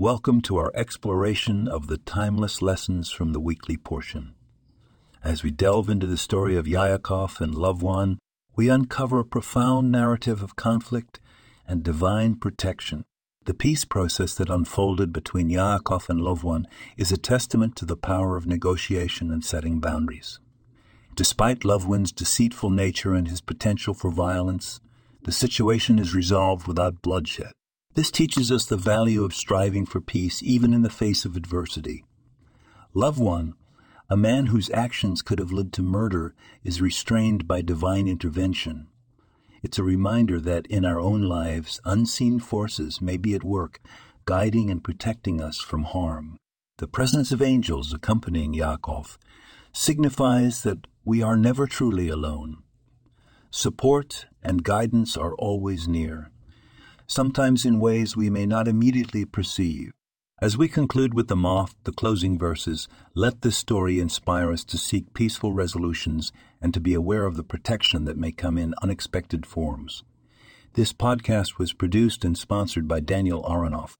Welcome to our exploration of the timeless lessons from the weekly portion. As we delve into the story of Yaakov and Lavan, we uncover a profound narrative of conflict and divine protection. The peace process that unfolded between Yaakov and Lavan is a testament to the power of negotiation and setting boundaries. Despite Lavan's deceitful nature and his potential for violence, the situation is resolved without bloodshed. This teaches us the value of striving for peace even in the face of adversity. Lavan, a man whose actions could have led to murder, is restrained by divine intervention. It's a reminder that in our own lives, unseen forces may be at work, guiding and protecting us from harm. The presence of angels accompanying Yaakov signifies that we are never truly alone. Support and guidance are always near sometimes in ways we may not immediately perceive. As we conclude with the moth, the closing verses, let this story inspire us to seek peaceful resolutions and to be aware of the protection that may come in unexpected forms. This podcast was produced and sponsored by Daniel Aronoff.